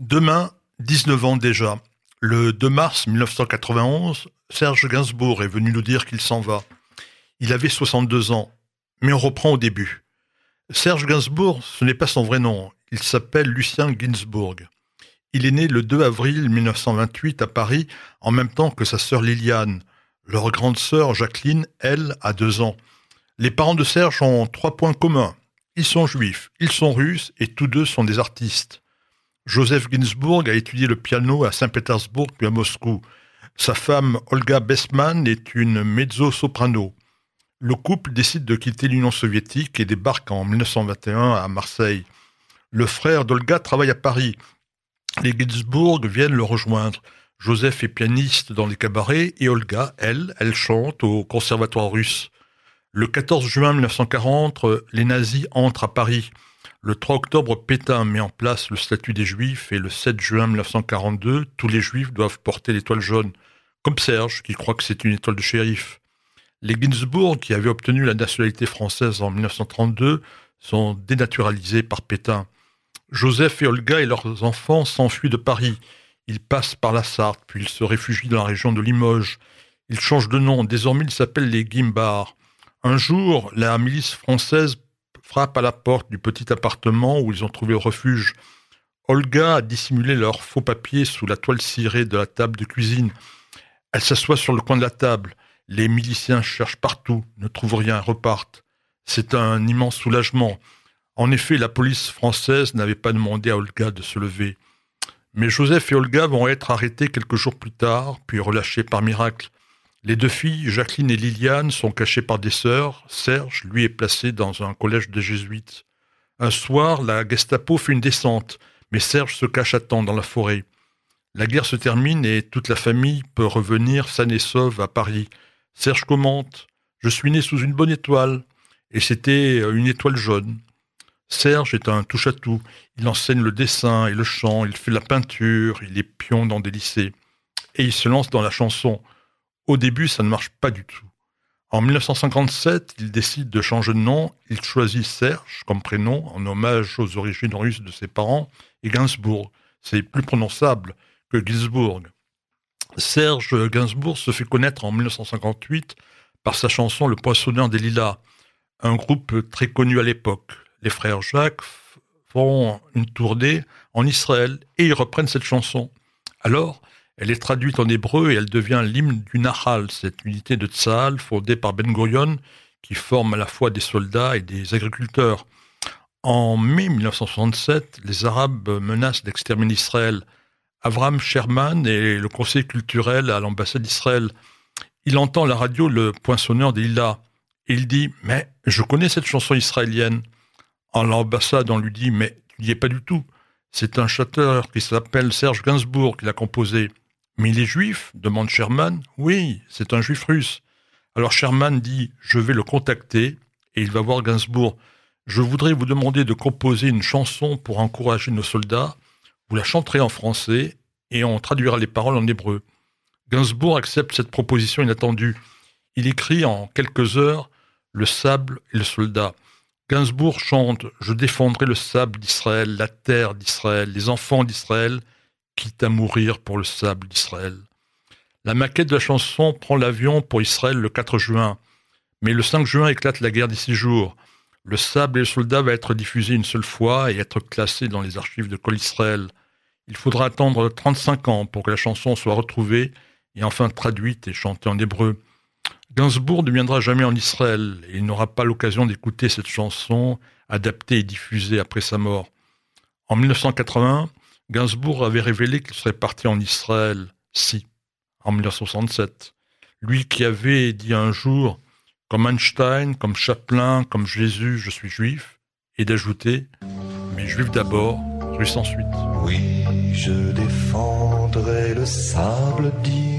Demain, 19 ans déjà. Le 2 mars 1991, Serge Gainsbourg est venu nous dire qu'il s'en va. Il avait 62 ans. Mais on reprend au début. Serge Gainsbourg, ce n'est pas son vrai nom. Il s'appelle Lucien Gainsbourg. Il est né le 2 avril 1928 à Paris, en même temps que sa sœur Liliane. Leur grande sœur Jacqueline, elle, a deux ans. Les parents de Serge ont trois points communs. Ils sont juifs, ils sont russes et tous deux sont des artistes. Joseph Ginsburg a étudié le piano à Saint-Pétersbourg puis à Moscou. Sa femme Olga Bestman est une mezzo-soprano. Le couple décide de quitter l'Union soviétique et débarque en 1921 à Marseille. Le frère d'Olga travaille à Paris. Les Ginsburg viennent le rejoindre. Joseph est pianiste dans les cabarets et Olga, elle, elle chante au conservatoire russe. Le 14 juin 1940, les nazis entrent à Paris. Le 3 octobre, Pétain met en place le statut des Juifs et le 7 juin 1942, tous les Juifs doivent porter l'étoile jaune, comme Serge, qui croit que c'est une étoile de shérif. Les Ginsburg, qui avaient obtenu la nationalité française en 1932, sont dénaturalisés par Pétain. Joseph et Olga et leurs enfants s'enfuient de Paris. Ils passent par la Sarthe, puis ils se réfugient dans la région de Limoges. Ils changent de nom. Désormais, ils s'appellent les Gimbars. Un jour, la milice française frappent à la porte du petit appartement où ils ont trouvé refuge. Olga a dissimulé leurs faux papiers sous la toile cirée de la table de cuisine. Elle s'assoit sur le coin de la table. Les miliciens cherchent partout, ne trouvent rien, repartent. C'est un immense soulagement. En effet, la police française n'avait pas demandé à Olga de se lever. Mais Joseph et Olga vont être arrêtés quelques jours plus tard, puis relâchés par miracle. Les deux filles, Jacqueline et Liliane, sont cachées par des sœurs. Serge, lui, est placé dans un collège de jésuites. Un soir, la Gestapo fait une descente, mais Serge se cache à temps dans la forêt. La guerre se termine et toute la famille peut revenir saine et sauve à Paris. Serge commente Je suis né sous une bonne étoile, et c'était une étoile jaune. Serge est un touche-à-tout. Il enseigne le dessin et le chant, il fait la peinture, il est pion dans des lycées. Et il se lance dans la chanson. Au début, ça ne marche pas du tout. En 1957, il décide de changer de nom. Il choisit Serge comme prénom en hommage aux origines russes de ses parents et Gainsbourg. C'est plus prononçable que Ginsburg. Serge Gainsbourg se fait connaître en 1958 par sa chanson Le Poissonneur des Lilas, un groupe très connu à l'époque. Les frères Jacques font une tournée en Israël et ils reprennent cette chanson. Alors, elle est traduite en hébreu et elle devient l'hymne du Nahal, cette unité de Tzahal fondée par Ben Gurion qui forme à la fois des soldats et des agriculteurs. En mai 1967, les Arabes menacent d'exterminer Israël. Avram Sherman est le conseiller culturel à l'ambassade d'Israël. Il entend la radio le poinçonneur des Lilas. Il dit Mais je connais cette chanson israélienne. En l'ambassade, on lui dit Mais tu n'y es pas du tout. C'est un chanteur qui s'appelle Serge Gainsbourg qui l'a composé. Mais il est juif demande Sherman. Oui, c'est un juif russe. Alors Sherman dit Je vais le contacter et il va voir Gainsbourg. Je voudrais vous demander de composer une chanson pour encourager nos soldats. Vous la chanterez en français et on traduira les paroles en hébreu. Gainsbourg accepte cette proposition inattendue. Il écrit en quelques heures Le sable et le soldat. Gainsbourg chante Je défendrai le sable d'Israël, la terre d'Israël, les enfants d'Israël quitte à mourir pour le sable d'Israël. La maquette de la chanson prend l'avion pour Israël le 4 juin, mais le 5 juin éclate la guerre des six jours. Le sable et le soldat va être diffusé une seule fois et être classé dans les archives de Col Israël. Il faudra attendre 35 ans pour que la chanson soit retrouvée et enfin traduite et chantée en hébreu. Gainsbourg ne viendra jamais en Israël et il n'aura pas l'occasion d'écouter cette chanson adaptée et diffusée après sa mort. En 1980, Gainsbourg avait révélé qu'il serait parti en Israël, si, en 1967. Lui qui avait dit un jour, comme Einstein, comme Chaplin, comme Jésus, je suis juif, et d'ajouter, mais juif d'abord, russe ensuite. Oui, je défendrai le sable dit